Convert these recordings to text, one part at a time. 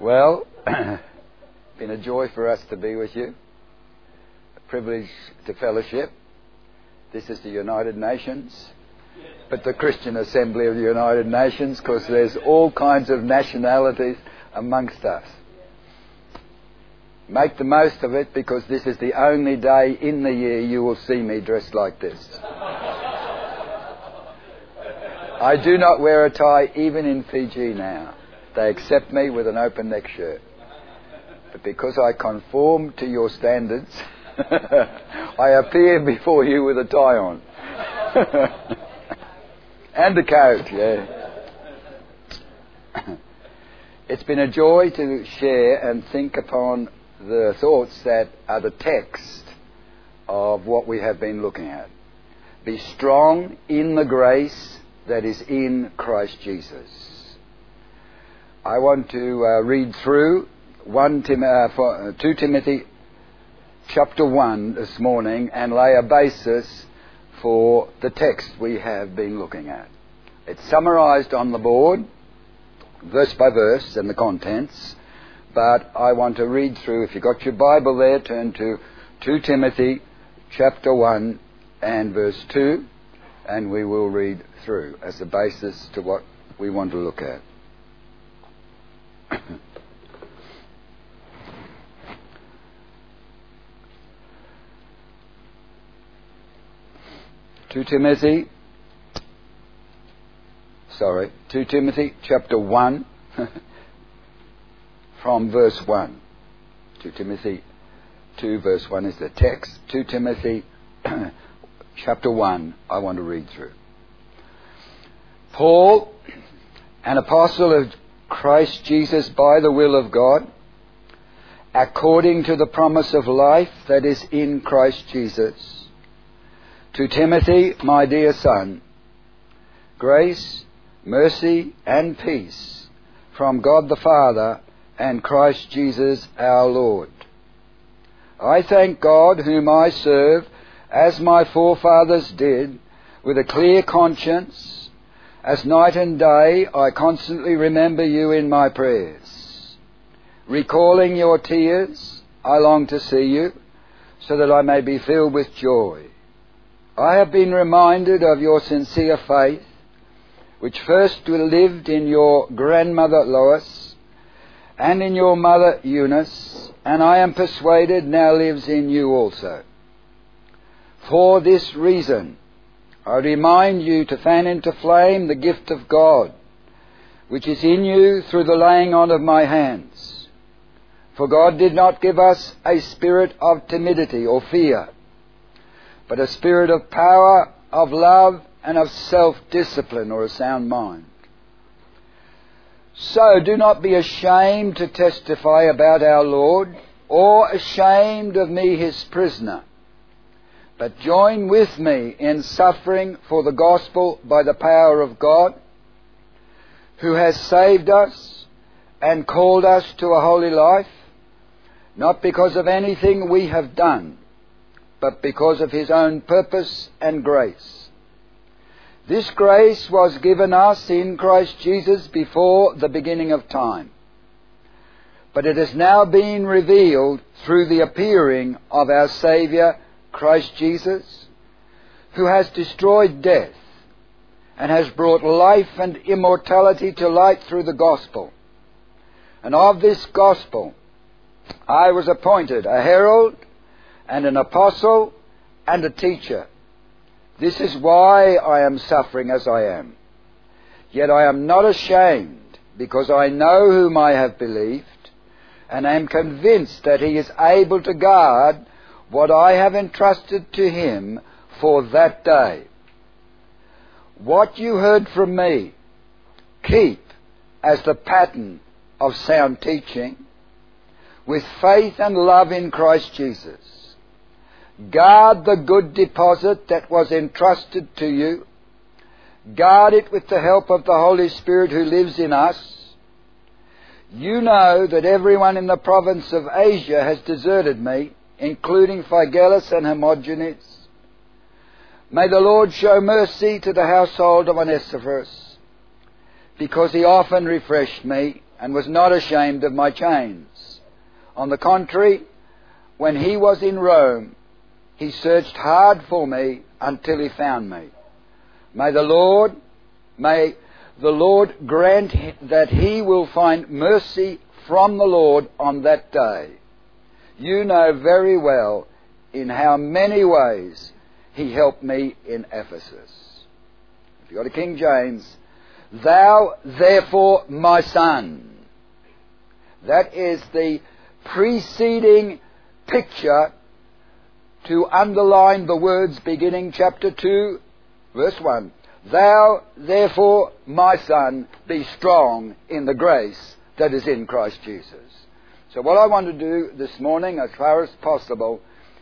Well, been a joy for us to be with you. A privilege to fellowship. This is the United Nations, but the Christian Assembly of the United Nations, because there's all kinds of nationalities amongst us. Make the most of it because this is the only day in the year you will see me dressed like this. I do not wear a tie even in Fiji now. They accept me with an open neck shirt. But because I conform to your standards, I appear before you with a tie on. and a coat, yeah. it's been a joy to share and think upon the thoughts that are the text of what we have been looking at. Be strong in the grace that is in Christ Jesus. I want to uh, read through 1 Tim- uh, for, uh, 2 Timothy chapter 1 this morning and lay a basis for the text we have been looking at. It's summarized on the board, verse by verse, and the contents but I want to read through. If you've got your Bible there, turn to 2 Timothy chapter 1 and verse 2, and we will read through as a basis to what we want to look at. Two Timothy, sorry, two Timothy chapter one from verse 1. 2 Timothy 2 verse 1 is the text. 2 Timothy chapter 1 I want to read through. Paul, an apostle of Christ Jesus by the will of God, according to the promise of life that is in Christ Jesus. To Timothy, my dear son, grace, mercy, and peace from God the Father and Christ Jesus our Lord. I thank God whom I serve as my forefathers did with a clear conscience. As night and day I constantly remember you in my prayers. Recalling your tears, I long to see you so that I may be filled with joy. I have been reminded of your sincere faith, which first lived in your grandmother Lois and in your mother Eunice, and I am persuaded now lives in you also. For this reason, I remind you to fan into flame the gift of God, which is in you through the laying on of my hands. For God did not give us a spirit of timidity or fear, but a spirit of power, of love, and of self-discipline or a sound mind. So do not be ashamed to testify about our Lord, or ashamed of me, his prisoner, but join with me in suffering for the gospel by the power of God, who has saved us and called us to a holy life, not because of anything we have done, but because of his own purpose and grace this grace was given us in Christ Jesus before the beginning of time. But it has now been revealed through the appearing of our Saviour, Christ Jesus, who has destroyed death and has brought life and immortality to light through the gospel. And of this gospel I was appointed a herald and an apostle and a teacher. This is why I am suffering as I am. Yet I am not ashamed, because I know whom I have believed, and am convinced that he is able to guard what I have entrusted to him for that day. What you heard from me, keep as the pattern of sound teaching, with faith and love in Christ Jesus. Guard the good deposit that was entrusted to you. Guard it with the help of the Holy Spirit who lives in us. You know that everyone in the province of Asia has deserted me, including Phygelus and Hermogenes. May the Lord show mercy to the household of Onesiphorus, because he often refreshed me and was not ashamed of my chains. On the contrary, when he was in Rome, he searched hard for me until he found me. May the Lord, may the Lord grant that he will find mercy from the Lord on that day. You know very well in how many ways he helped me in Ephesus. If you go to King James, Thou therefore my son. That is the preceding picture to underline the words beginning chapter 2, verse 1. Thou, therefore, my son, be strong in the grace that is in Christ Jesus. So what I want to do this morning, as far as possible,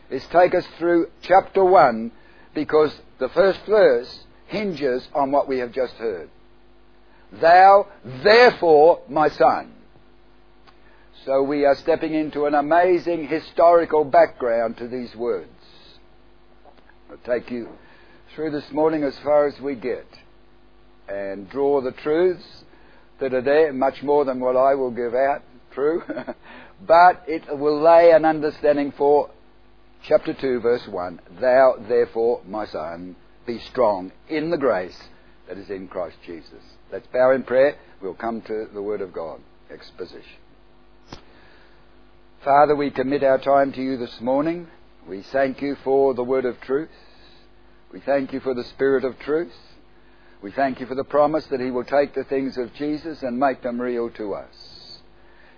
is take us through chapter 1, because the first verse hinges on what we have just heard. Thou, therefore, my son. So we are stepping into an amazing historical background to these words. I'll take you through this morning as far as we get and draw the truths that are there, much more than what I will give out, true, but it will lay an understanding for chapter 2, verse 1. Thou, therefore, my son, be strong in the grace that is in Christ Jesus. Let's bow in prayer. We'll come to the Word of God. Exposition. Father, we commit our time to you this morning. We thank you for the word of truth. We thank you for the spirit of truth. We thank you for the promise that he will take the things of Jesus and make them real to us.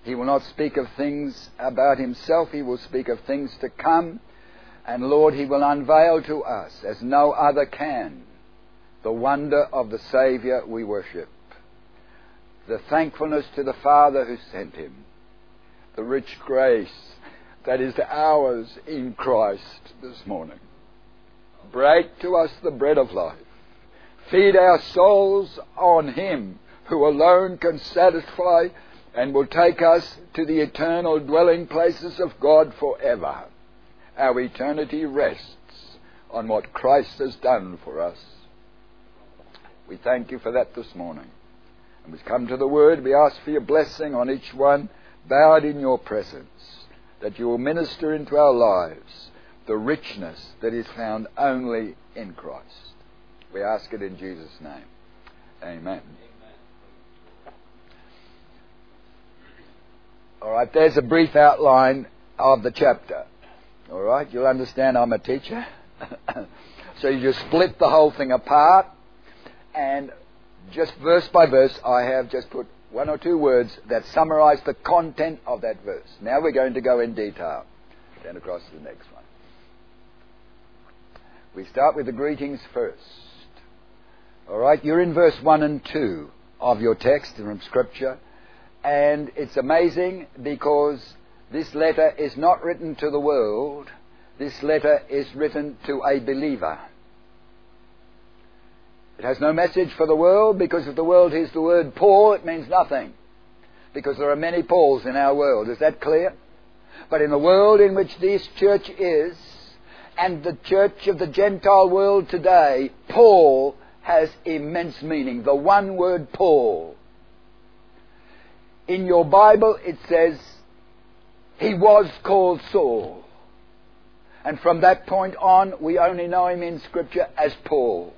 He will not speak of things about himself, he will speak of things to come. And Lord, he will unveil to us, as no other can, the wonder of the Saviour we worship. The thankfulness to the Father who sent him the rich grace that is ours in Christ this morning. Break to us the bread of life. Feed our souls on Him who alone can satisfy and will take us to the eternal dwelling places of God forever. Our eternity rests on what Christ has done for us. We thank you for that this morning. And we come to the Word. We ask for your blessing on each one bowed in your presence, that you will minister into our lives the richness that is found only in Christ. We ask it in Jesus' name. Amen. All right, there's a brief outline of the chapter. All right, you'll understand I'm a teacher. so you just split the whole thing apart, and just verse by verse, I have just put one or two words that summarize the content of that verse. Now we're going to go in detail. Then across to the next one. We start with the greetings first. All right, you're in verse 1 and 2 of your text from Scripture, and it's amazing because this letter is not written to the world, this letter is written to a believer. It has no message for the world because if the world hears the word Paul, it means nothing. Because there are many Pauls in our world. Is that clear? But in the world in which this church is, and the church of the Gentile world today, Paul has immense meaning. The one word Paul. In your Bible it says, he was called Saul. And from that point on, we only know him in Scripture as Paul.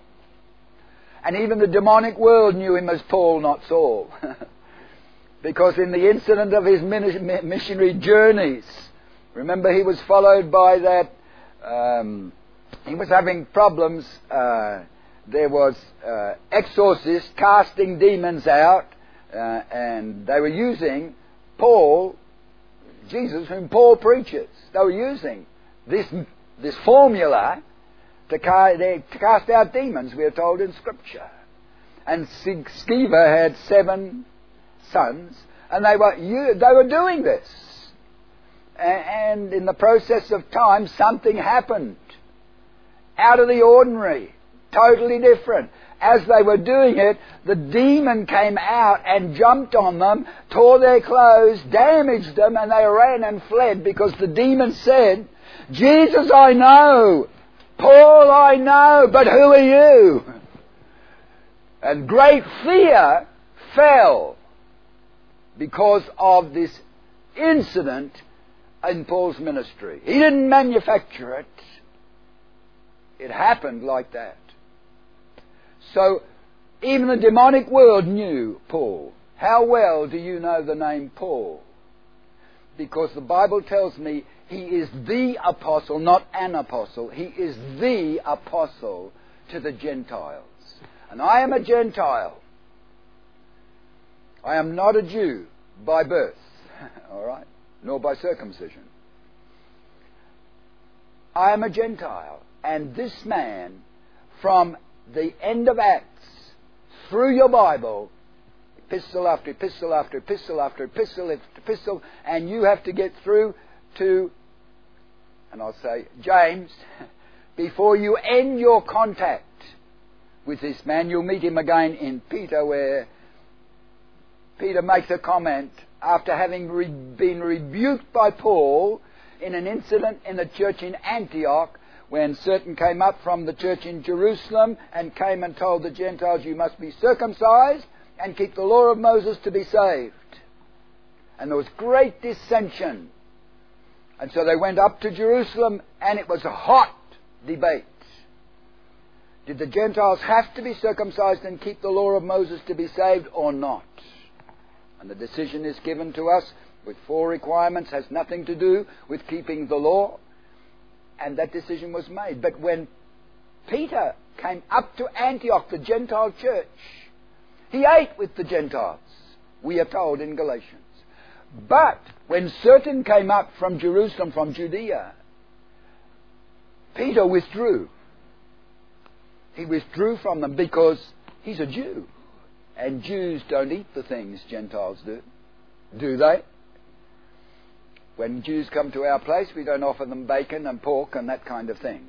And even the demonic world knew him as Paul, not Saul. because in the incident of his missionary journeys, remember he was followed by that, um, he was having problems. Uh, there was uh, exorcists casting demons out, uh, and they were using Paul, Jesus, whom Paul preaches. They were using this, this formula to, to cast out demons, we are told in Scripture. And Sceva had seven sons, and they were, they were doing this. And in the process of time, something happened. Out of the ordinary. Totally different. As they were doing it, the demon came out and jumped on them, tore their clothes, damaged them, and they ran and fled because the demon said, Jesus I know, Paul, I know, but who are you? And great fear fell. because of this incident in Paul's ministry. He didn't manufacture it. It happened like that. So even the demonic world knew Paul. How well do you know the name Paul? Because the Bible tells me he is the apostle, not an apostle. He is the apostle to the Gentiles. And I am a Gentile. I am not a Jew by birth, all right, nor by circumcision. I am a Gentile. And this man, from the end of Acts through your Bible, epistle after epistle after epistle after epistle after epistle, and you have to get through to, and I'll say, James, before you end your contact with this man. You'll meet him again in Peter, where Peter makes a comment after having re- been rebuked by Paul in an incident in the church in Antioch when certain came up from the church in Jerusalem and came and told the Gentiles, You must be circumcised and keep the law of Moses to be saved. And there was great dissension. And so they went up to Jerusalem and it was a hot debate. Did the Gentiles have to be circumcised and keep the law of Moses to be saved or not? And the decision is given to us with four requirements, has nothing to do with keeping the law. And that decision was made. But when Peter came up to Antioch, the Gentile church, he ate with the Gentiles, we are told in Galatians. But when certain came up from Jerusalem, from Judea, Peter withdrew. He withdrew from them because he's a Jew. And Jews don't eat the things Gentiles do. Do they? When Jews come to our place, we don't offer them bacon and pork and that kind of thing.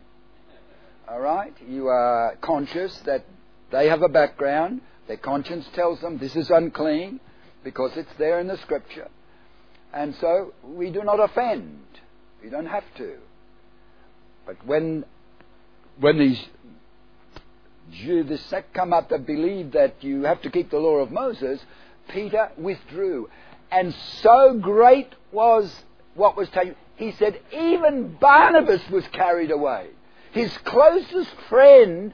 All right? You are conscious that they have a background. Their conscience tells them this is unclean because it's there in the scripture. And so we do not offend. We don't have to. But when, when these Jew, the sect come up that believe that you have to keep the law of Moses, Peter withdrew. And so great was what was taken. He said even Barnabas was carried away. His closest friend,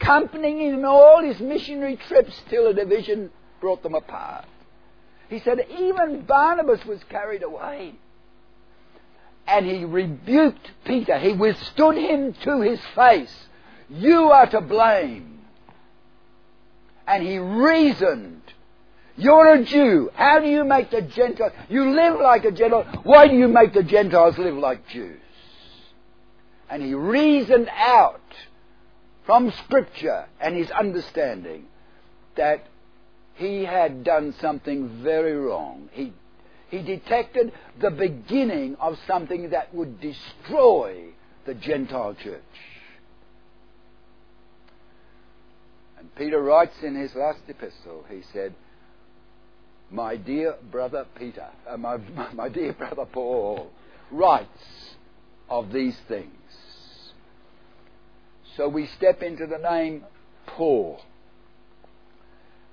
accompanying him in all his missionary trips till a division brought them apart. He said even Barnabas was carried away. And he rebuked Peter. He withstood him to his face you are to blame. And he reasoned. You're a Jew. How do you make the Gentiles? You live like a Gentile. Why do you make the Gentiles live like Jews? And he reasoned out from Scripture and his understanding that he had done something very wrong. He, he detected the beginning of something that would destroy the Gentile church. And Peter writes in his last epistle, he said, My dear brother Peter, uh, my, my dear brother Paul, writes of these things. So we step into the name Paul.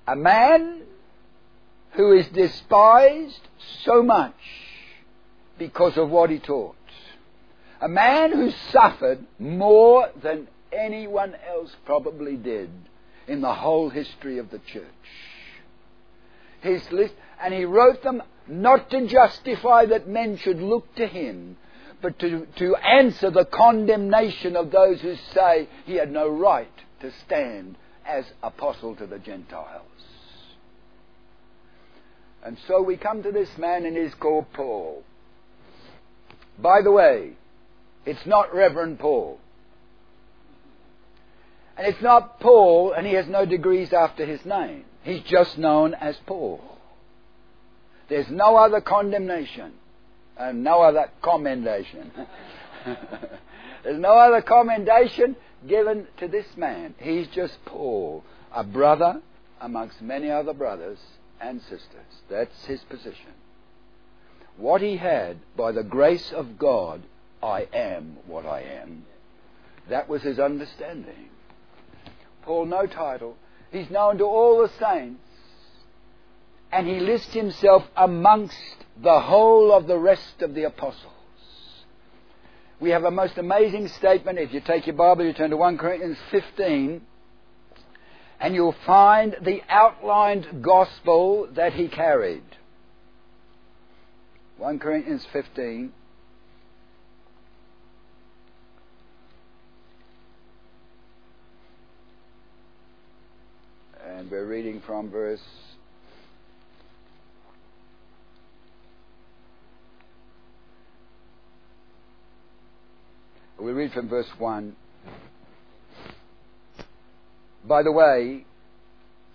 A man who is despised so much because of what he taught. A man who suffered more than anyone else probably did in the whole history of the church. His list, and he wrote them not to justify that men should look to him, but to, to answer the condemnation of those who say he had no right to stand as apostle to the Gentiles. And so we come to this man, and he's called Paul. By the way, it's not Reverend Paul. And it's not Paul, and he has no degrees after his name. He's just known as Paul. There's no other condemnation and no other commendation. There's no other commendation given to this man. He's just Paul, a brother amongst many other brothers and sisters. That's his position. What he had, by the grace of God, I am what I am. That was his understanding. Paul, no title. He's known to all the saints and he lists himself amongst the whole of the rest of the apostles. We have a most amazing statement. If you take your Bible, you turn to 1 Corinthians 15, and you'll find the outlined gospel that he carried. 1 Corinthians 15. And we're reading from verse We read from verse 1. By the way,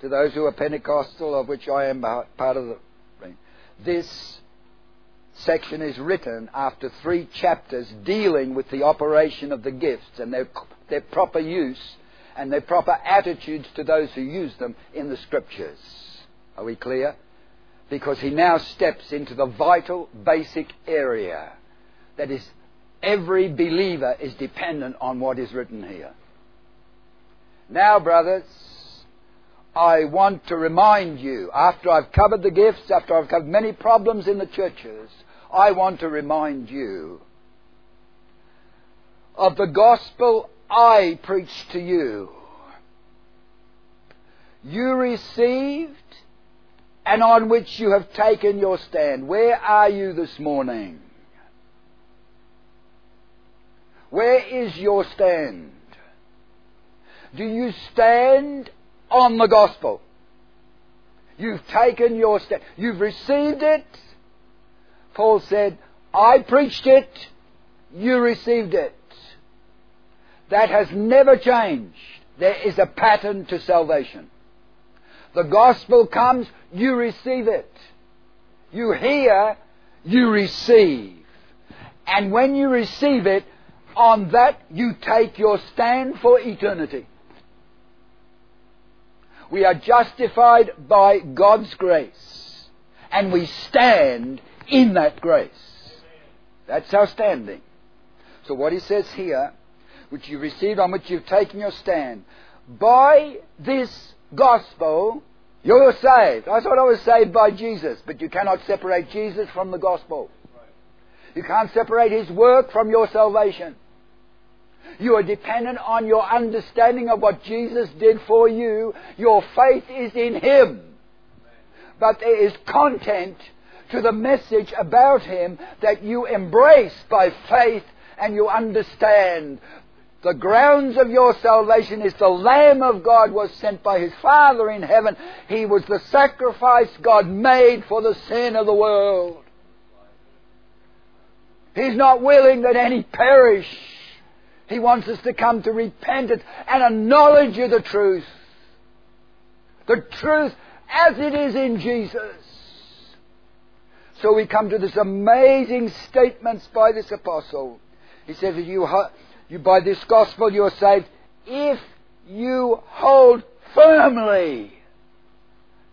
to those who are Pentecostal, of which I am part of the. This section is written after three chapters dealing with the operation of the gifts and their, their proper use and their proper attitudes to those who use them in the Scriptures. Are we clear? Because he now steps into the vital, basic area that is every believer is dependent on what is written here. Now, brothers, I want to remind you, after I've covered the gifts, after I've covered many problems in the churches, I want to remind you of the gospel I preached to you. You received and on which you have taken your stand. Where are you this morning? Where is your stand? Do you stand on the gospel? You've taken your stand. You've received it. Paul said, I preached it. You received it. That has never changed. There is a pattern to salvation. The gospel comes, you receive it. You hear, you receive. And when you receive it, on that you take your stand for eternity. We are justified by God's grace, and we stand in that grace. That's our standing. So what he says here, which you received, on which you've taken your stand, by this gospel, you're saved. I thought I was saved by Jesus, but you cannot separate Jesus from the gospel. You can't separate his work from your salvation. You are dependent on your understanding of what Jesus did for you. Your faith is in Him. But there is content to the message about Him that you embrace by faith and you understand. The grounds of your salvation is the Lamb of God was sent by His Father in heaven. He was the sacrifice God made for the sin of the world. He's not willing that any perish he wants us to come to repentance and a knowledge of the truth. The truth as it is in Jesus. So we come to this amazing statements by this apostle. He says that you, you by this gospel you are saved if you hold firmly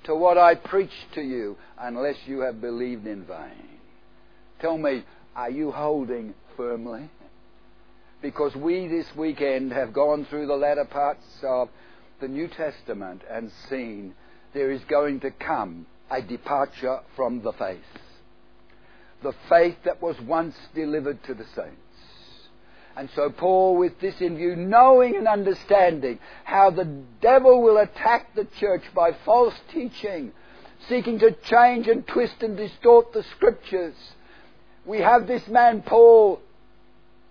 to what I preached to you, unless you have believed in vain. Tell me, are you holding firmly? because we this weekend have gone through the latter parts of the New Testament and seen there is going to come a departure from the faith. The faith that was once delivered to the saints. And so Paul, with this in view, knowing and understanding how the devil will attack the church by false teaching, seeking to change and twist and distort the scriptures, we have this man Paul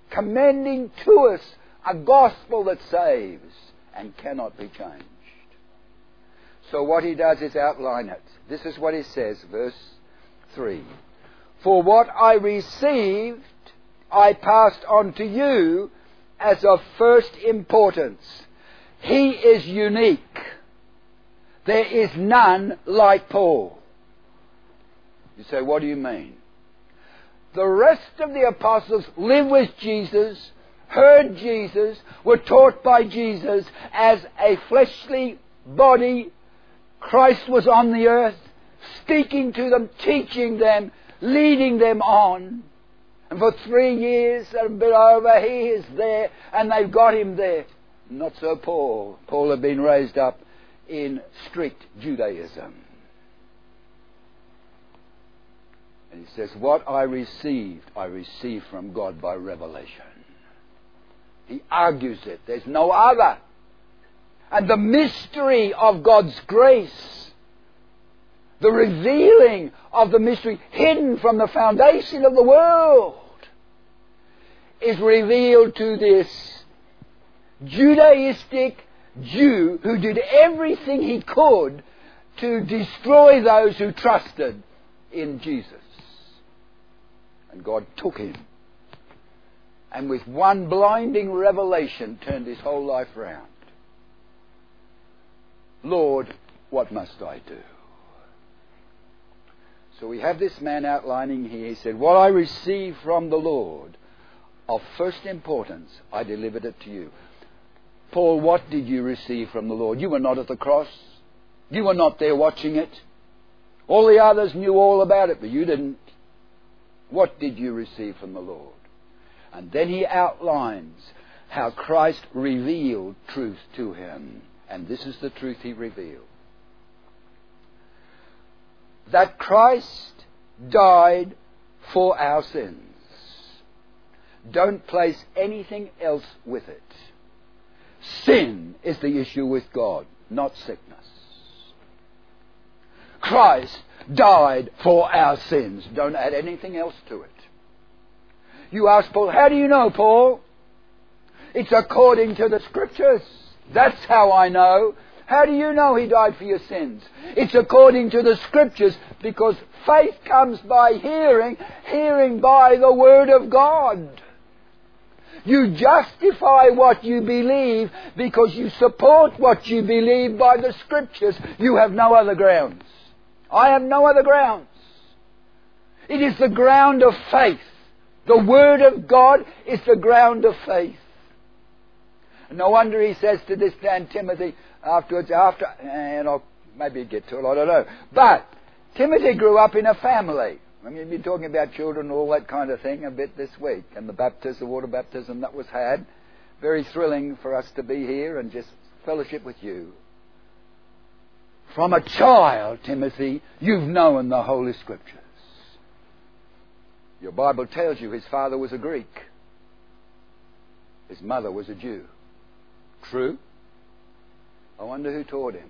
commending to us a gospel that saves and cannot be changed. So what he does is outline it. This is what he says, verse 3. For what I received, I passed on to you as of first importance. He is unique. There is none like Paul. You say, what do you mean? The rest of the apostles lived with Jesus, heard Jesus, were taught by Jesus as a fleshly body. Christ was on the earth, speaking to them, teaching them, leading them on. And for three years and a bit over, he is there, and they've got him there. Not so Paul. Paul had been raised up in strict Judaism. And he says, What I received, I received from God by revelation. He argues it. There's no other. And the mystery of God's grace, the revealing of the mystery hidden from the foundation of the world, is revealed to this Judaistic Jew who did everything he could to destroy those who trusted in Jesus. And God took him and with one blinding revelation turned his whole life round. Lord, what must I do? So we have this man outlining here. He said, What I receive from the Lord of first importance, I delivered it to you. Paul, what did you receive from the Lord? You were not at the cross. You were not there watching it. All the others knew all about it, but you didn't. What did you receive from the Lord? And then he outlines how Christ revealed truth to him. And this is the truth he revealed. That Christ died for our sins. Don't place anything else with it. Sin is the issue with God, not sickness. Christ died for our sins. Don't add anything else to it. You ask Paul, how do you know, Paul? It's according to the scriptures. That's how I know. How do you know he died for your sins? It's according to the scriptures because faith comes by hearing, hearing by the word of God. You justify what you believe because you support what you believe by the scriptures. You have no other grounds. I have no other grounds. It is the ground of faith. The Word of God is the ground of faith. No wonder he says to this man Timothy afterwards, after, and I'll maybe get to it, I don't know. But Timothy grew up in a family. I mean, you've been talking about children and all that kind of thing a bit this week, and the baptism, the water baptism that was had. Very thrilling for us to be here and just fellowship with you. From a child, Timothy, you've known the Holy Scriptures. Your Bible tells you his father was a Greek. His mother was a Jew. True? I wonder who taught him.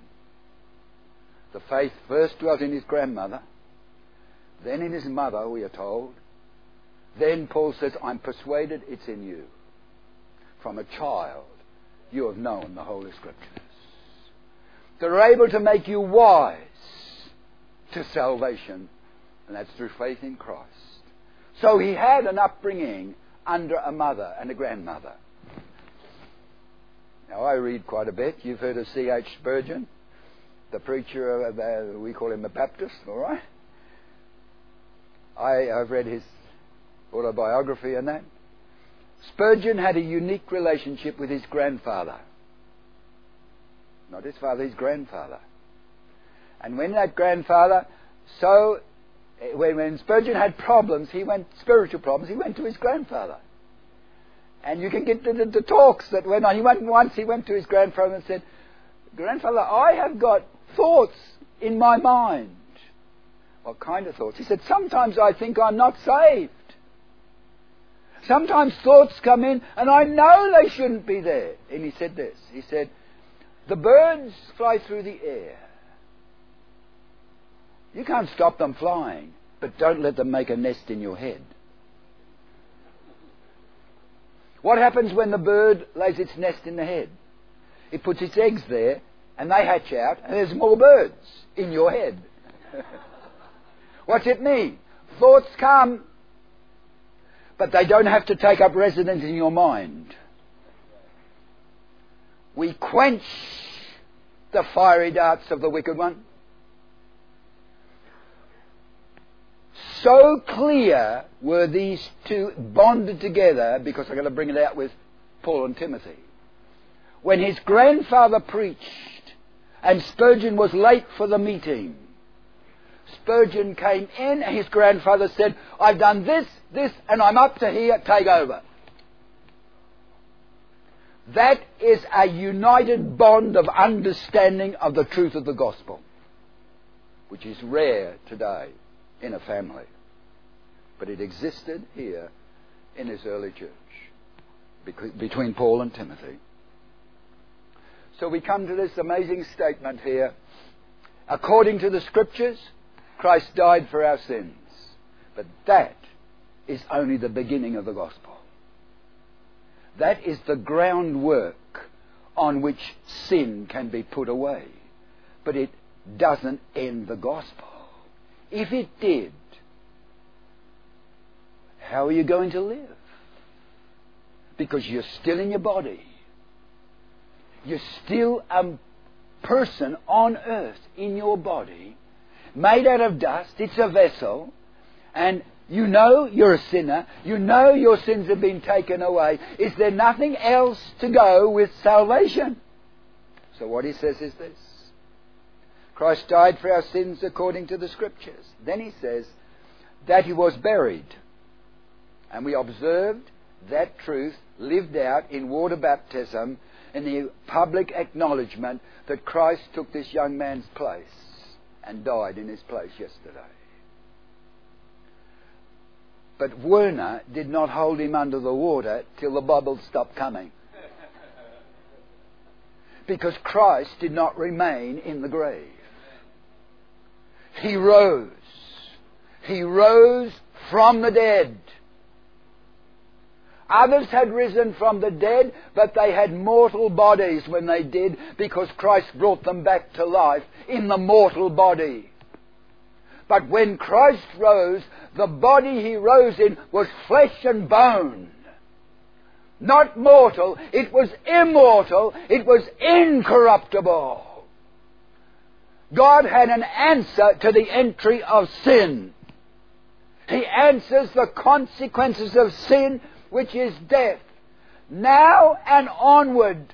The faith first dwelt in his grandmother, then in his mother, we are told. Then Paul says, I'm persuaded it's in you. From a child, you have known the Holy Scriptures. They're able to make you wise to salvation, and that's through faith in Christ. So he had an upbringing under a mother and a grandmother. Now, I read quite a bit. You've heard of C.H. Spurgeon, the preacher, uh, we call him the Baptist, all right? I, I've read his autobiography and that. Spurgeon had a unique relationship with his grandfather. Not his father, his grandfather. And when that grandfather, so eh, when, when Spurgeon had problems, he went spiritual problems. He went to his grandfather, and you can get the, the, the talks that went on. He went once. He went to his grandfather and said, "Grandfather, I have got thoughts in my mind." What kind of thoughts? He said, "Sometimes I think I'm not saved." Sometimes thoughts come in and I know they shouldn't be there. And he said this. He said, the birds fly through the air. You can't stop them flying, but don't let them make a nest in your head. What happens when the bird lays its nest in the head? It puts its eggs there, and they hatch out, and there's more birds in your head. What's it mean? Thoughts come, but they don't have to take up residence in your mind. We quench the fiery darts of the wicked one. So clear were these two bonded together, because I'm going to bring it out with Paul and Timothy. When his grandfather preached, and Spurgeon was late for the meeting, Spurgeon came in, and his grandfather said, I've done this, this, and I'm up to here, take over. That is a united bond of understanding of the truth of the gospel, which is rare today in a family. But it existed here in his early church between Paul and Timothy. So we come to this amazing statement here. According to the scriptures, Christ died for our sins. But that is only the beginning of the gospel. That is the groundwork on which sin can be put away. But it doesn't end the gospel. If it did, how are you going to live? Because you're still in your body. You're still a person on earth in your body, made out of dust. It's a vessel. And you know you're a sinner. You know your sins have been taken away. Is there nothing else to go with salvation? So what he says is this. Christ died for our sins according to the Scriptures. Then he says that he was buried. And we observed that truth lived out in water baptism in the public acknowledgement that Christ took this young man's place and died in his place yesterday. But Werner did not hold him under the water till the bubbles stopped coming. Because Christ did not remain in the grave. He rose. He rose from the dead. Others had risen from the dead, but they had mortal bodies when they did because Christ brought them back to life in the mortal body. But when Christ rose, the body he rose in was flesh and bone. Not mortal, it was immortal, it was incorruptible. God had an answer to the entry of sin. He answers the consequences of sin, which is death, now and onward.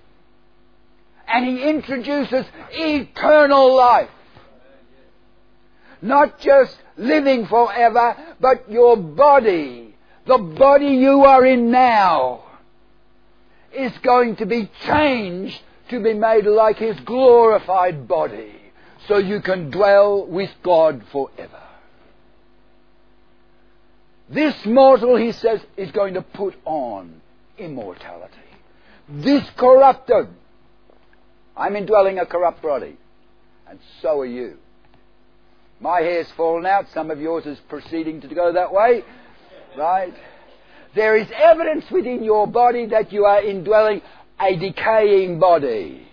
And He introduces eternal life. Not just living forever, but your body, the body you are in now, is going to be changed to be made like His glorified body, so you can dwell with God forever. This mortal, he says, is going to put on immortality. This corrupted. I'm indwelling a corrupt body, and so are you. My hair's fallen out. Some of yours is proceeding to go that way. Right? There is evidence within your body that you are indwelling a decaying body.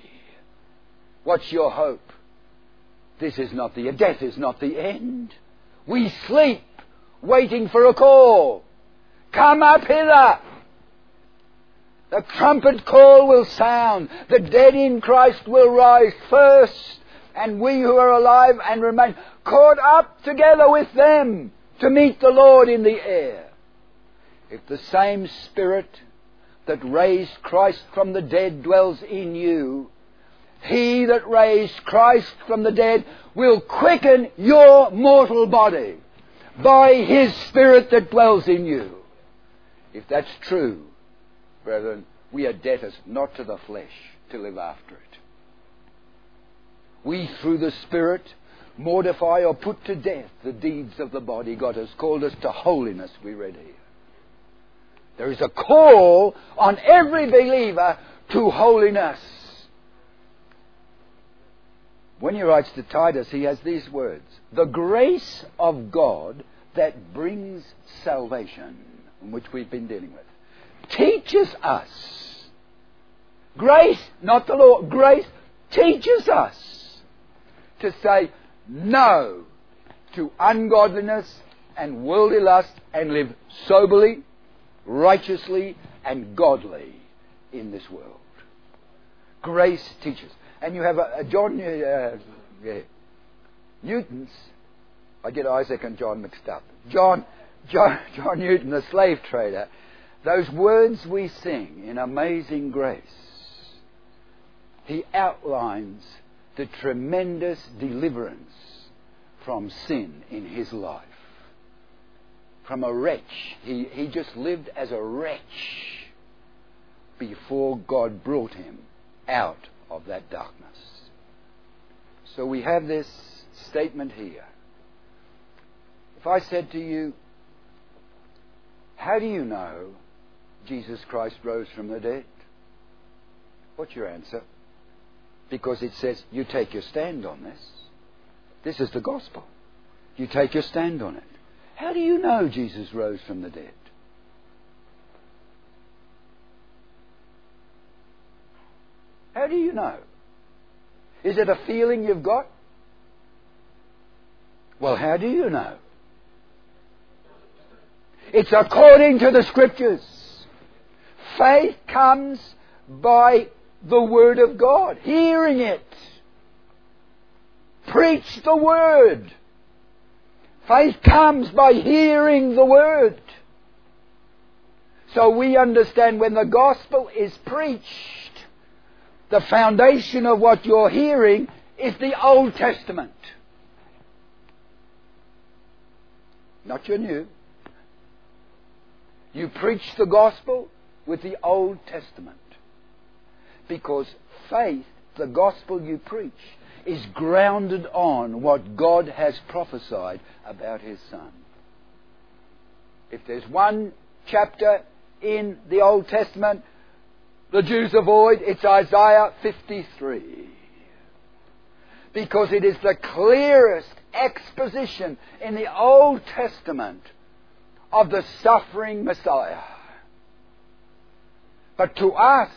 What's your hope? This is not the end. death is not the end. We sleep waiting for a call. Come up hither. The trumpet call will sound. The dead in Christ will rise first and we who are alive and remain caught up together with them to meet the Lord in the air. If the same Spirit that raised Christ from the dead dwells in you, he that raised Christ from the dead will quicken your mortal body by his Spirit that dwells in you. If that's true, brethren, we are debtors not to the flesh to live after it. We, through the Spirit, mortify or put to death the deeds of the body. God has called us to holiness, we read here. There is a call on every believer to holiness. When he writes to Titus, he has these words The grace of God that brings salvation, which we've been dealing with, teaches us. Grace, not the law, grace teaches us to say no to ungodliness and worldly lust and live soberly, righteously, and godly in this world. Grace teaches. And you have a, a John uh, yeah, Newton's. I get Isaac and John mixed up. John, John, John Newton, the slave trader. Those words we sing in Amazing Grace. He outlines the tremendous deliverance from sin in his life. From a wretch. He, he just lived as a wretch before God brought him out of that darkness. So we have this statement here. If I said to you, How do you know Jesus Christ rose from the dead? What's your answer? Because it says you take your stand on this. This is the gospel. You take your stand on it. How do you know Jesus rose from the dead? How do you know? Is it a feeling you've got? Well, how do you know? It's according to the Scriptures. Faith comes by the Word of God, hearing it. Preach the Word. Faith comes by hearing the Word. So we understand when the gospel is preached, the foundation of what you're hearing is the Old Testament. Not your new. You preach the gospel with the Old Testament. Because faith, the gospel you preach, is grounded on what God has prophesied about His Son. If there's one chapter in the Old Testament the Jews avoid, it's Isaiah 53. Because it is the clearest exposition in the Old Testament of the suffering Messiah. But to us,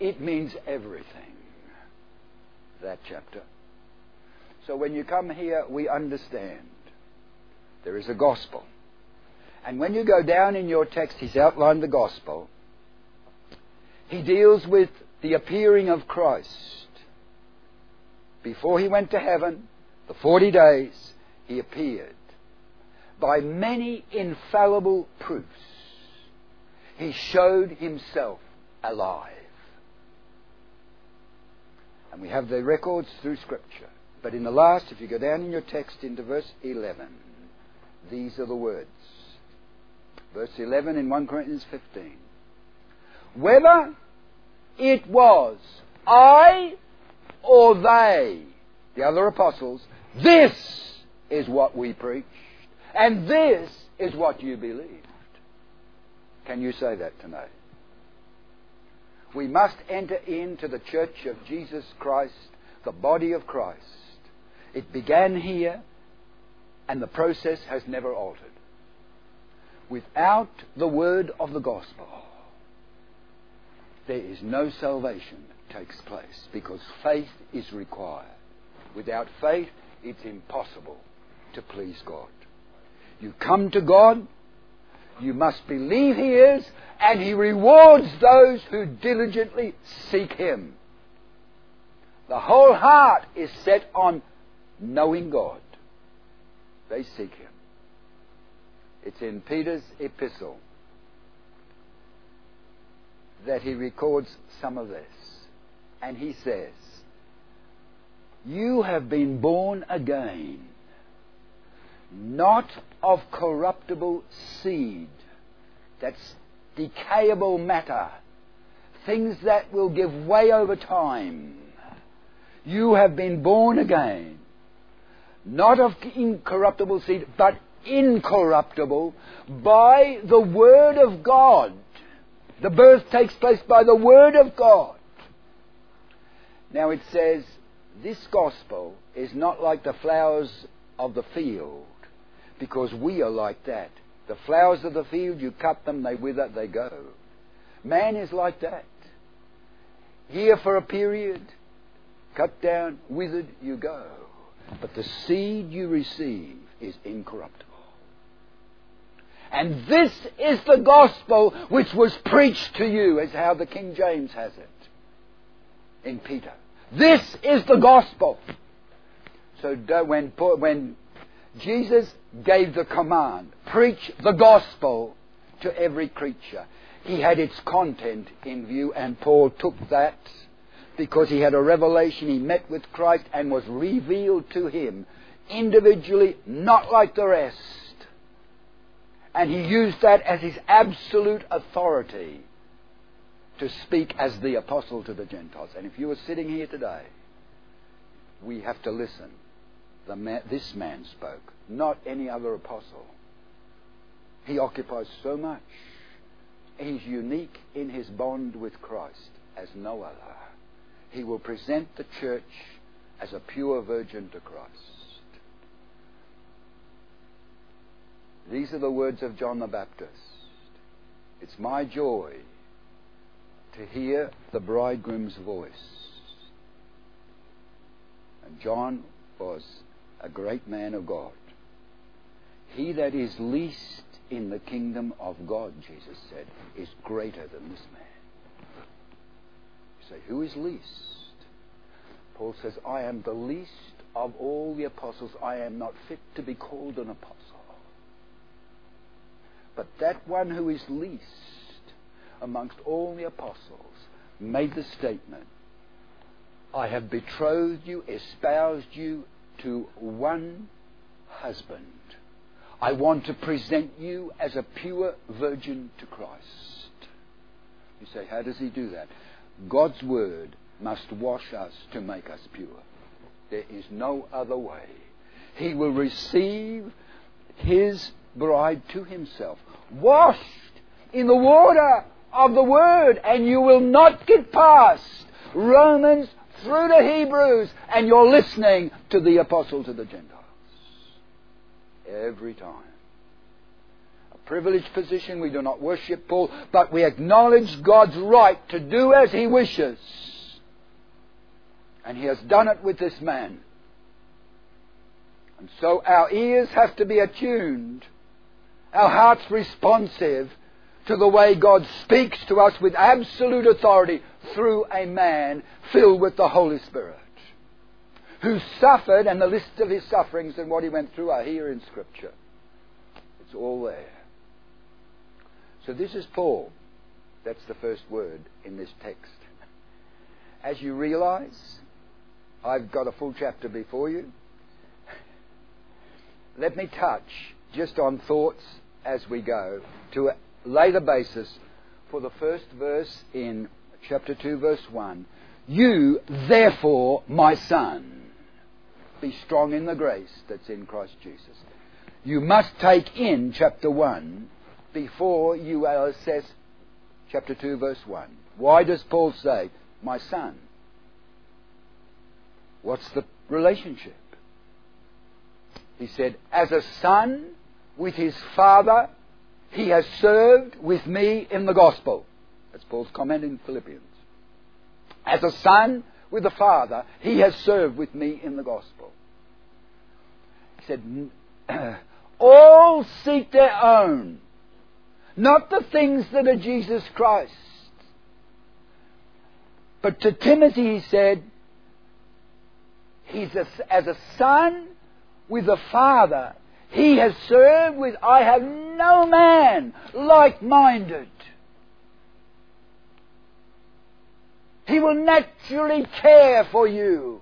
it means everything. That chapter. So when you come here, we understand there is a gospel. And when you go down in your text, he's outlined the gospel. He deals with the appearing of Christ. Before he went to heaven, the 40 days, he appeared by many infallible proofs. He showed himself alive. And we have the records through Scripture. But in the last, if you go down in your text into verse 11, these are the words. Verse 11 in 1 Corinthians 15. Whether it was I or they, the other apostles, this is what we preached, and this is what you believed. Can you say that tonight? We must enter into the church of Jesus Christ, the body of Christ. It began here, and the process has never altered. Without the word of the gospel, there is no salvation takes place because faith is required. Without faith, it's impossible to please God. You come to God, you must believe He is, and He rewards those who diligently seek Him. The whole heart is set on knowing God. They seek Him. It's in Peter's epistle that he records some of this. And he says, You have been born again, not of corruptible seed, that's decayable matter, things that will give way over time. You have been born again, not of incorruptible seed, but incorruptible by the Word of God the birth takes place by the Word of God. Now it says, this gospel is not like the flowers of the field, because we are like that. The flowers of the field, you cut them, they wither, they go. Man is like that. Here for a period, cut down, withered, you go. But the seed you receive is incorruptible. And this is the gospel which was preached to you, as how the King James has it in Peter. This is the gospel. So when, when Jesus gave the command, preach the gospel to every creature, he had its content in view, and Paul took that because he had a revelation. He met with Christ and was revealed to him individually, not like the rest and he used that as his absolute authority to speak as the apostle to the Gentiles. And if you were sitting here today, we have to listen. Man, this man spoke, not any other apostle. He occupies so much. He's unique in his bond with Christ as no other. He will present the church as a pure virgin to Christ. These are the words of John the Baptist. It's my joy to hear the bridegroom's voice. And John was a great man of God. He that is least in the kingdom of God, Jesus said, is greater than this man. You say, who is least? Paul says, I am the least of all the apostles. I am not fit to be called an apostle. But that one who is least amongst all the apostles made the statement I have betrothed you, espoused you to one husband. I want to present you as a pure virgin to Christ. You say, how does he do that? God's word must wash us to make us pure. There is no other way. He will receive his bride to himself, washed in the water of the Word, and you will not get past Romans through to Hebrews, and you're listening to the Apostle to the Gentiles. Every time. A privileged position, we do not worship Paul, but we acknowledge God's right to do as He wishes. And He has done it with this man. And so our ears have to be attuned our hearts responsive to the way God speaks to us with absolute authority through a man filled with the Holy Spirit, who suffered, and the list of his sufferings and what he went through are here in Scripture. It's all there. So this is Paul. That's the first word in this text. As you realize, I've got a full chapter before you. Let me touch just on thoughts as we go to lay the basis for the first verse in chapter 2, verse 1. You, therefore, my son, be strong in the grace that's in Christ Jesus. You must take in chapter 1 before you assess chapter 2, verse 1. Why does Paul say, my son? What's the relationship? He said, as a son with his father, he has served with me in the gospel. That's Paul's comment in Philippians. As a son with the father, he has served with me in the gospel. He said, All seek their own, not the things that are Jesus Christ. But to Timothy he said, He's a, as a son with a father, he has served with, I have no man like minded. He will naturally care for you.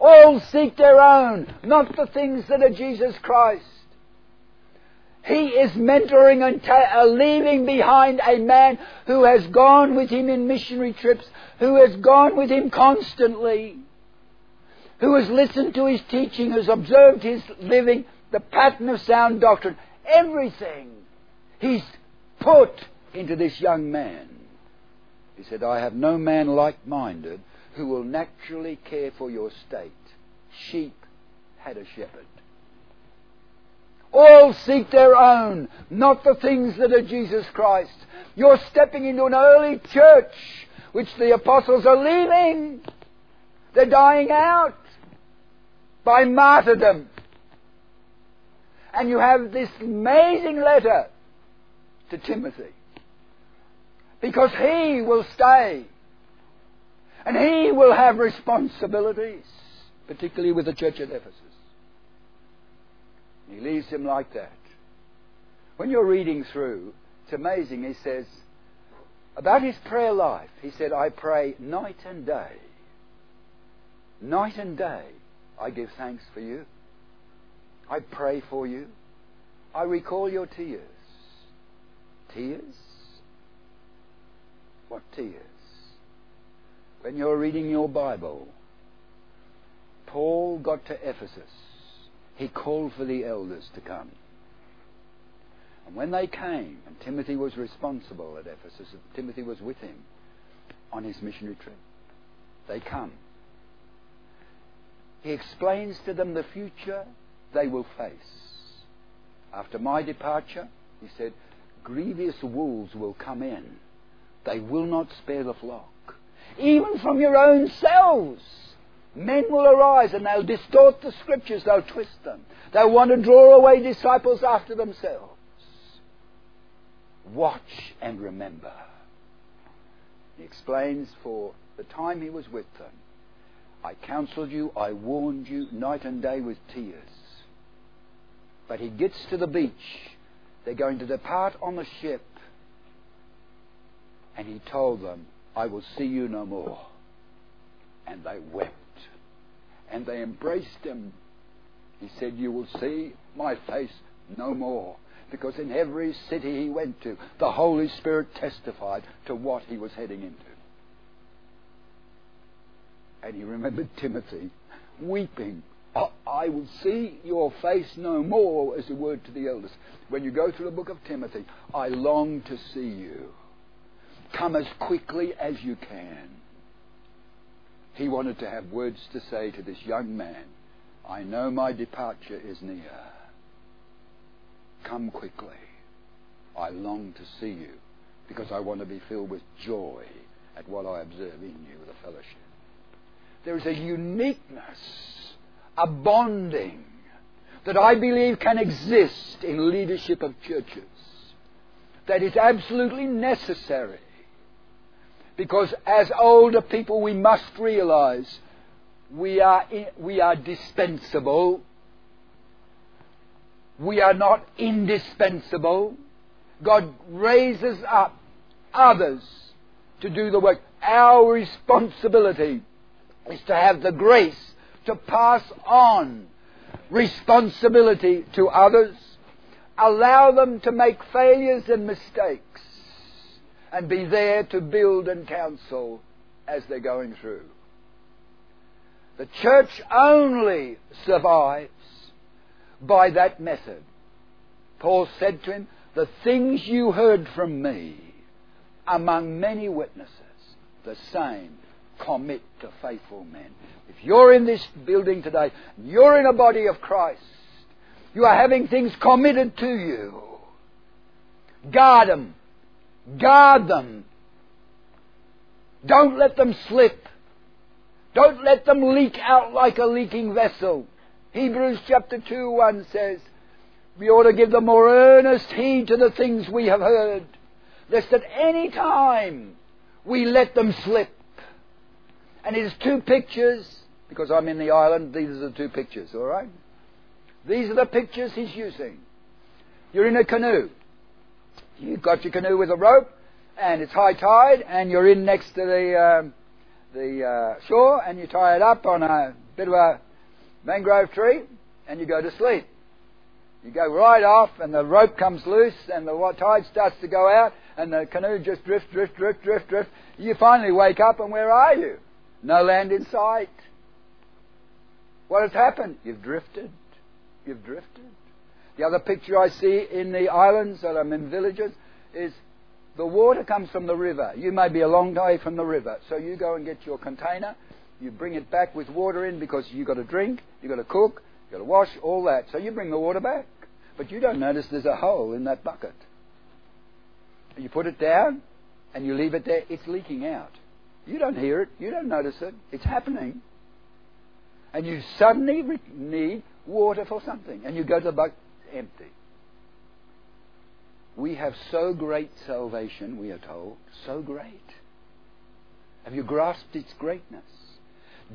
All seek their own, not the things that are Jesus Christ. He is mentoring and ta- uh, leaving behind a man who has gone with him in missionary trips, who has gone with him constantly, who has listened to his teaching, has observed his living, the pattern of sound doctrine, everything he's put into this young man. He said, I have no man like minded who will naturally care for your state. Sheep had a shepherd. All seek their own, not the things that are Jesus Christ. You're stepping into an early church which the apostles are leaving. They're dying out by martyrdom. And you have this amazing letter to Timothy. Because he will stay. And he will have responsibilities, particularly with the church at Ephesus. He leaves him like that. When you're reading through, it's amazing. He says, about his prayer life, he said, I pray night and day. Night and day, I give thanks for you. I pray for you. I recall your tears. Tears? What tears? When you're reading your Bible, Paul got to Ephesus. He called for the elders to come. And when they came, and Timothy was responsible at Ephesus, Timothy was with him on his missionary trip. They come. He explains to them the future they will face. After my departure, he said, grievous wolves will come in. They will not spare the flock. Even from your own selves, men will arise and they'll distort the scriptures, they'll twist them. They'll want to draw away disciples after themselves. Watch and remember. He explains for the time he was with them, I counseled you, I warned you night and day with tears. But he gets to the beach. They're going to depart on the ship. And he told them, I will see you no more. And they wept. And they embraced him. He said, You will see my face no more. Because in every city he went to, the Holy Spirit testified to what he was heading into. And he remembered Timothy weeping. I will see your face no more, as a word to the elders. When you go through the book of Timothy, I long to see you. Come as quickly as you can. He wanted to have words to say to this young man. I know my departure is near. Come quickly. I long to see you because I want to be filled with joy at what I observe in you, the fellowship. There is a uniqueness, a bonding that I believe can exist in leadership of churches that is absolutely necessary. Because as older people, we must realize we are, we are dispensable. We are not indispensable. God raises up others to do the work. Our responsibility is to have the grace to pass on responsibility to others, allow them to make failures and mistakes, and be there to build and counsel as they're going through. The church only survives by that method. Paul said to him, The things you heard from me among many witnesses, the same commit to faithful men. If you're in this building today, you're in a body of Christ, you are having things committed to you. Guard them. Guard them. Don't let them slip. Don't let them leak out like a leaking vessel. Hebrews chapter 2 1 says, We ought to give the more earnest heed to the things we have heard, lest at any time we let them slip. And it is two pictures, because I'm in the island, these are the two pictures, alright? These are the pictures he's using. You're in a canoe. You've got your canoe with a rope, and it's high tide, and you're in next to the, um, the uh, shore, and you tie it up on a bit of a mangrove tree, and you go to sleep. You go right off, and the rope comes loose, and the tide starts to go out, and the canoe just drifts, drift, drift, drift, drift. You finally wake up, and where are you? No land in sight. What has happened? You've drifted. You've drifted. The other picture I see in the islands that I'm in villages is the water comes from the river. You may be a long way from the river. So you go and get your container, you bring it back with water in because you've got to drink, you've got to cook, you've got to wash, all that. So you bring the water back. But you don't notice there's a hole in that bucket. You put it down and you leave it there, it's leaking out. You don't hear it. You don't notice it. It's happening. And you suddenly need water for something. And you go to the bucket empty. We have so great salvation, we are told. So great. Have you grasped its greatness?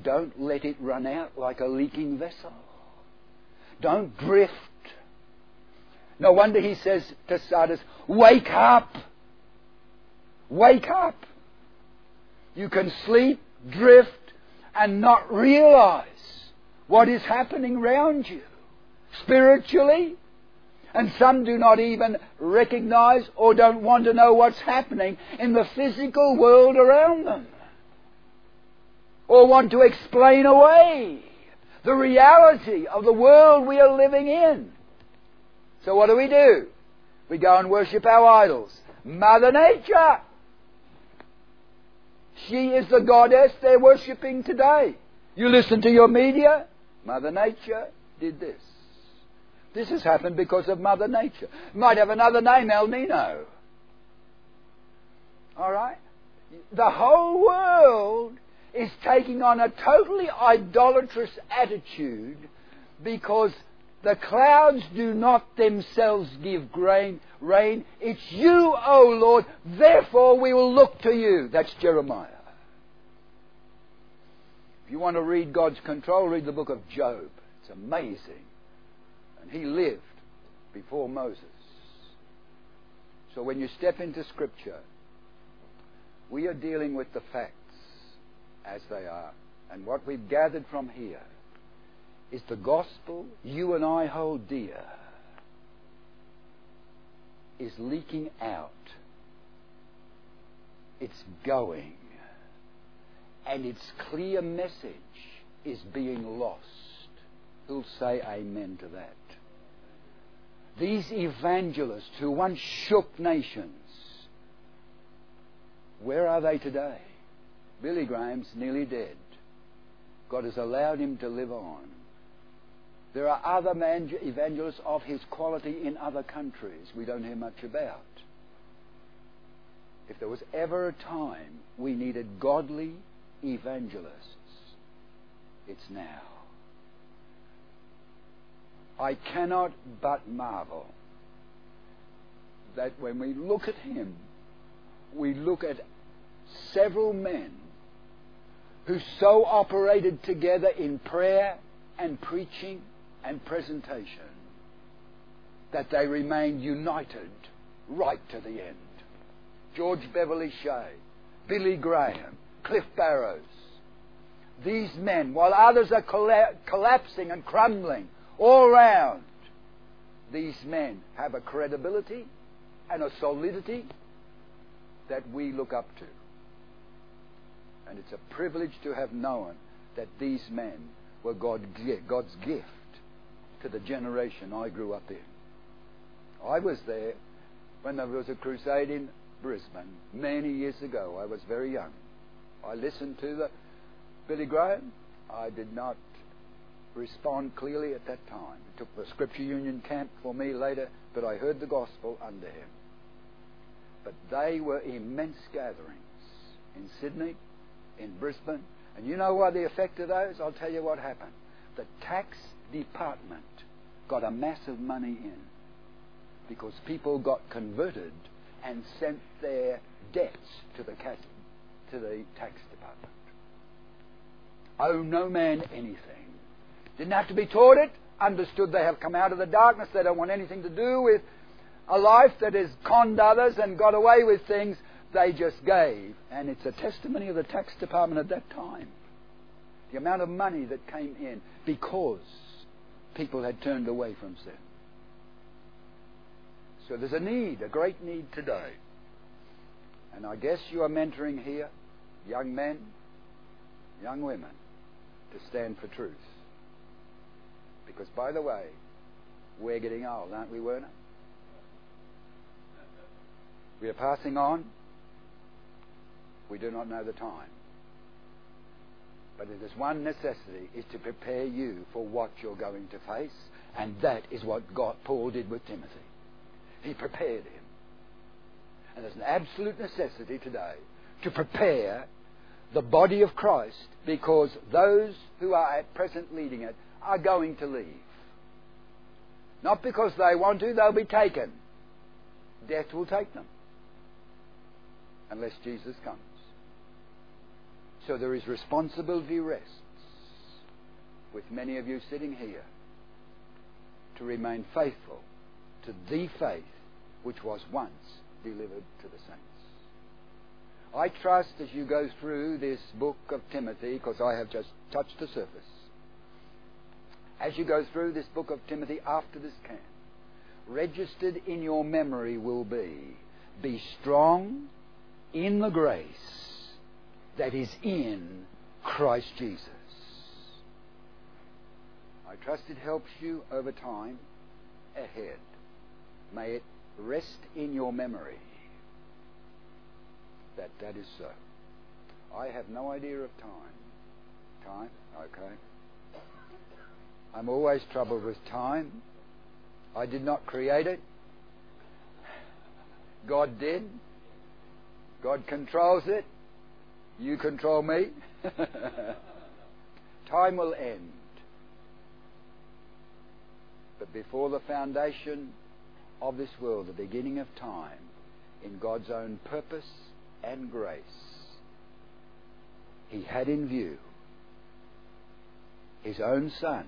Don't let it run out like a leaking vessel. Don't drift. No wonder he says to Sardis, Wake up! Wake up! You can sleep, drift, and not realize what is happening around you spiritually. And some do not even recognize or don't want to know what's happening in the physical world around them. Or want to explain away the reality of the world we are living in. So what do we do? We go and worship our idols. Mother Nature. She is the goddess they're worshipping today. You listen to your media, Mother Nature did this. This has happened because of Mother Nature. Might have another name, El Nino. All right? The whole world is taking on a totally idolatrous attitude because the clouds do not themselves give grain, rain. It's you, O Lord. Therefore we will look to you. That's Jeremiah. If you want to read God's control, read the book of Job. It's amazing. And he lived before Moses. So when you step into Scripture, we are dealing with the facts as they are. And what we've gathered from here is the gospel you and I hold dear is leaking out. It's going. And its clear message is being lost. Who'll say amen to that? These evangelists who once shook nations, where are they today? Billy Graham's nearly dead. God has allowed him to live on. There are other evangelists of his quality in other countries we don't hear much about. If there was ever a time we needed godly evangelists, it's now. I cannot but marvel that when we look at him, we look at several men who so operated together in prayer and preaching and presentation that they remained united right to the end. George Beverly Shea, Billy Graham, Cliff Barrows. These men, while others are colla- collapsing and crumbling all round, these men have a credibility and a solidity that we look up to. And it's a privilege to have known that these men were God's gift to the generation I grew up in. I was there when there was a crusade in Brisbane many years ago. I was very young. I listened to the Billy Graham. I did not respond clearly at that time. It took the Scripture Union camp for me later, but I heard the gospel under him. But they were immense gatherings in Sydney, in Brisbane. And you know why the effect of those? I'll tell you what happened. The tax department got a massive money in because people got converted and sent their debts to the to the tax department. Owe no man anything. Didn't have to be taught it. Understood they have come out of the darkness. They don't want anything to do with a life that has conned others and got away with things they just gave. And it's a testimony of the tax department at that time. The amount of money that came in because people had turned away from sin. So there's a need, a great need today. And I guess you are mentoring here young men, young women to stand for truth. Because, by the way, we're getting old, aren't we, Werner? We are passing on. We do not know the time. But it is one necessity is to prepare you for what you're going to face, and that is what God, Paul did with Timothy. He prepared him. And there's an absolute necessity today to prepare the body of Christ because those who are at present leading it are going to leave. Not because they want to, they'll be taken. Death will take them unless Jesus comes. So there is responsibility rests with many of you sitting here to remain faithful to the faith which was once delivered to the saints. I trust as you go through this book of Timothy, because I have just touched the surface, as you go through this book of Timothy after this camp, registered in your memory will be be strong in the grace that is in Christ Jesus. I trust it helps you over time ahead. May it rest in your memory that that is so. I have no idea of time. Time? Okay. I'm always troubled with time. I did not create it. God did. God controls it. You control me. time will end. But before the foundation of this world, the beginning of time, in God's own purpose and grace, He had in view His own Son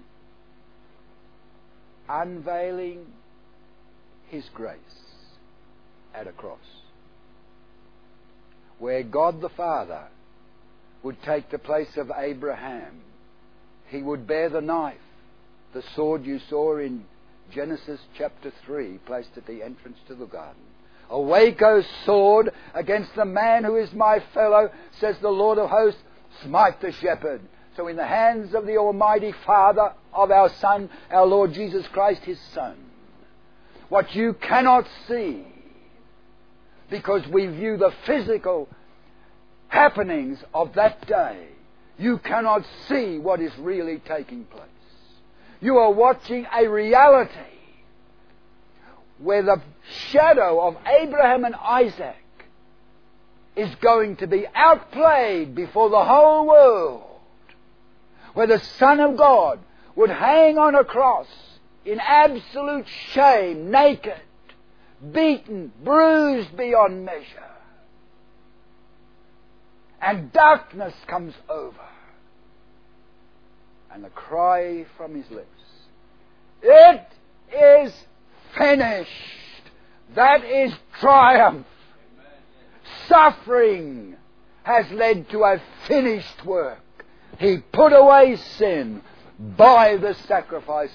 unveiling His grace at a cross. Where God the Father would take the place of Abraham, He would bear the knife, the sword you saw in Genesis chapter 3, placed at the entrance to the garden. Awake, O sword, against the man who is my fellow, says the Lord of hosts, smite the shepherd. So in the hands of the Almighty Father of our Son, our Lord Jesus Christ, His Son, what you cannot see, because we view the physical happenings of that day, you cannot see what is really taking place. You are watching a reality where the shadow of Abraham and Isaac is going to be outplayed before the whole world, where the Son of God would hang on a cross in absolute shame, naked, beaten, bruised beyond measure. And darkness comes over. And the cry from his lips, It is finished. That is triumph. Suffering has led to a finished work. He put away sin by the sacrifice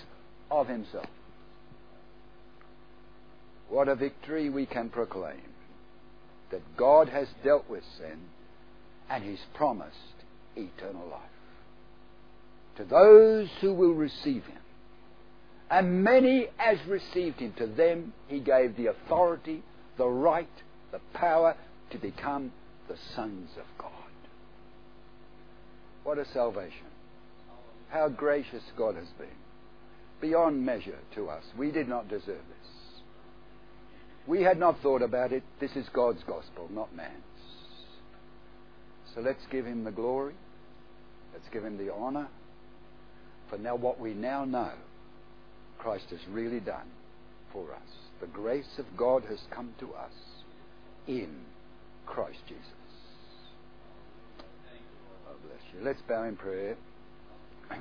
of himself. What a victory we can proclaim that God has dealt with sin and He's promised eternal life to those who will receive Him. And many as received Him, to them He gave the authority, the right, the power to become the sons of God. What a salvation. How gracious God has been. Beyond measure to us. We did not deserve this. We had not thought about it. This is God's gospel, not man's. So let's give him the glory. Let's give him the honor. For now, what we now know, Christ has really done for us. The grace of God has come to us in Christ Jesus. Oh, bless you. Let's bow in prayer.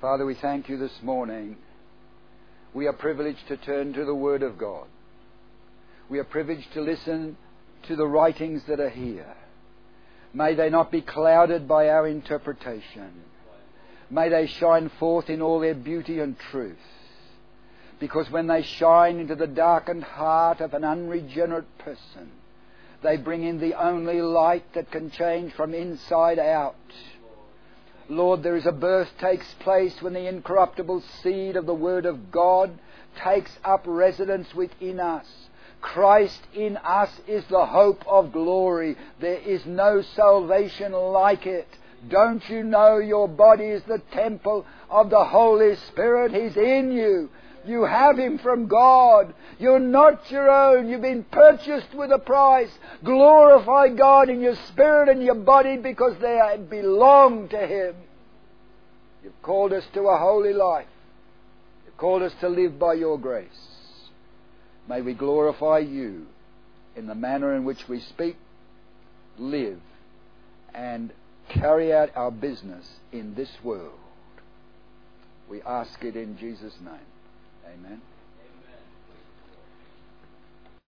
Father, we thank you this morning. We are privileged to turn to the Word of God. We are privileged to listen to the writings that are here. May they not be clouded by our interpretation. May they shine forth in all their beauty and truth. Because when they shine into the darkened heart of an unregenerate person, they bring in the only light that can change from inside out. Lord, there is a birth takes place when the incorruptible seed of the Word of God takes up residence within us. Christ in us is the hope of glory. There is no salvation like it. Don't you know your body is the temple of the Holy Spirit? He's in you. You have Him from God. You're not your own. You've been purchased with a price. Glorify God in your spirit and your body because they belong to Him. You've called us to a holy life. You've called us to live by your grace. May we glorify you in the manner in which we speak, live, and carry out our business in this world. We ask it in Jesus' name. Amen.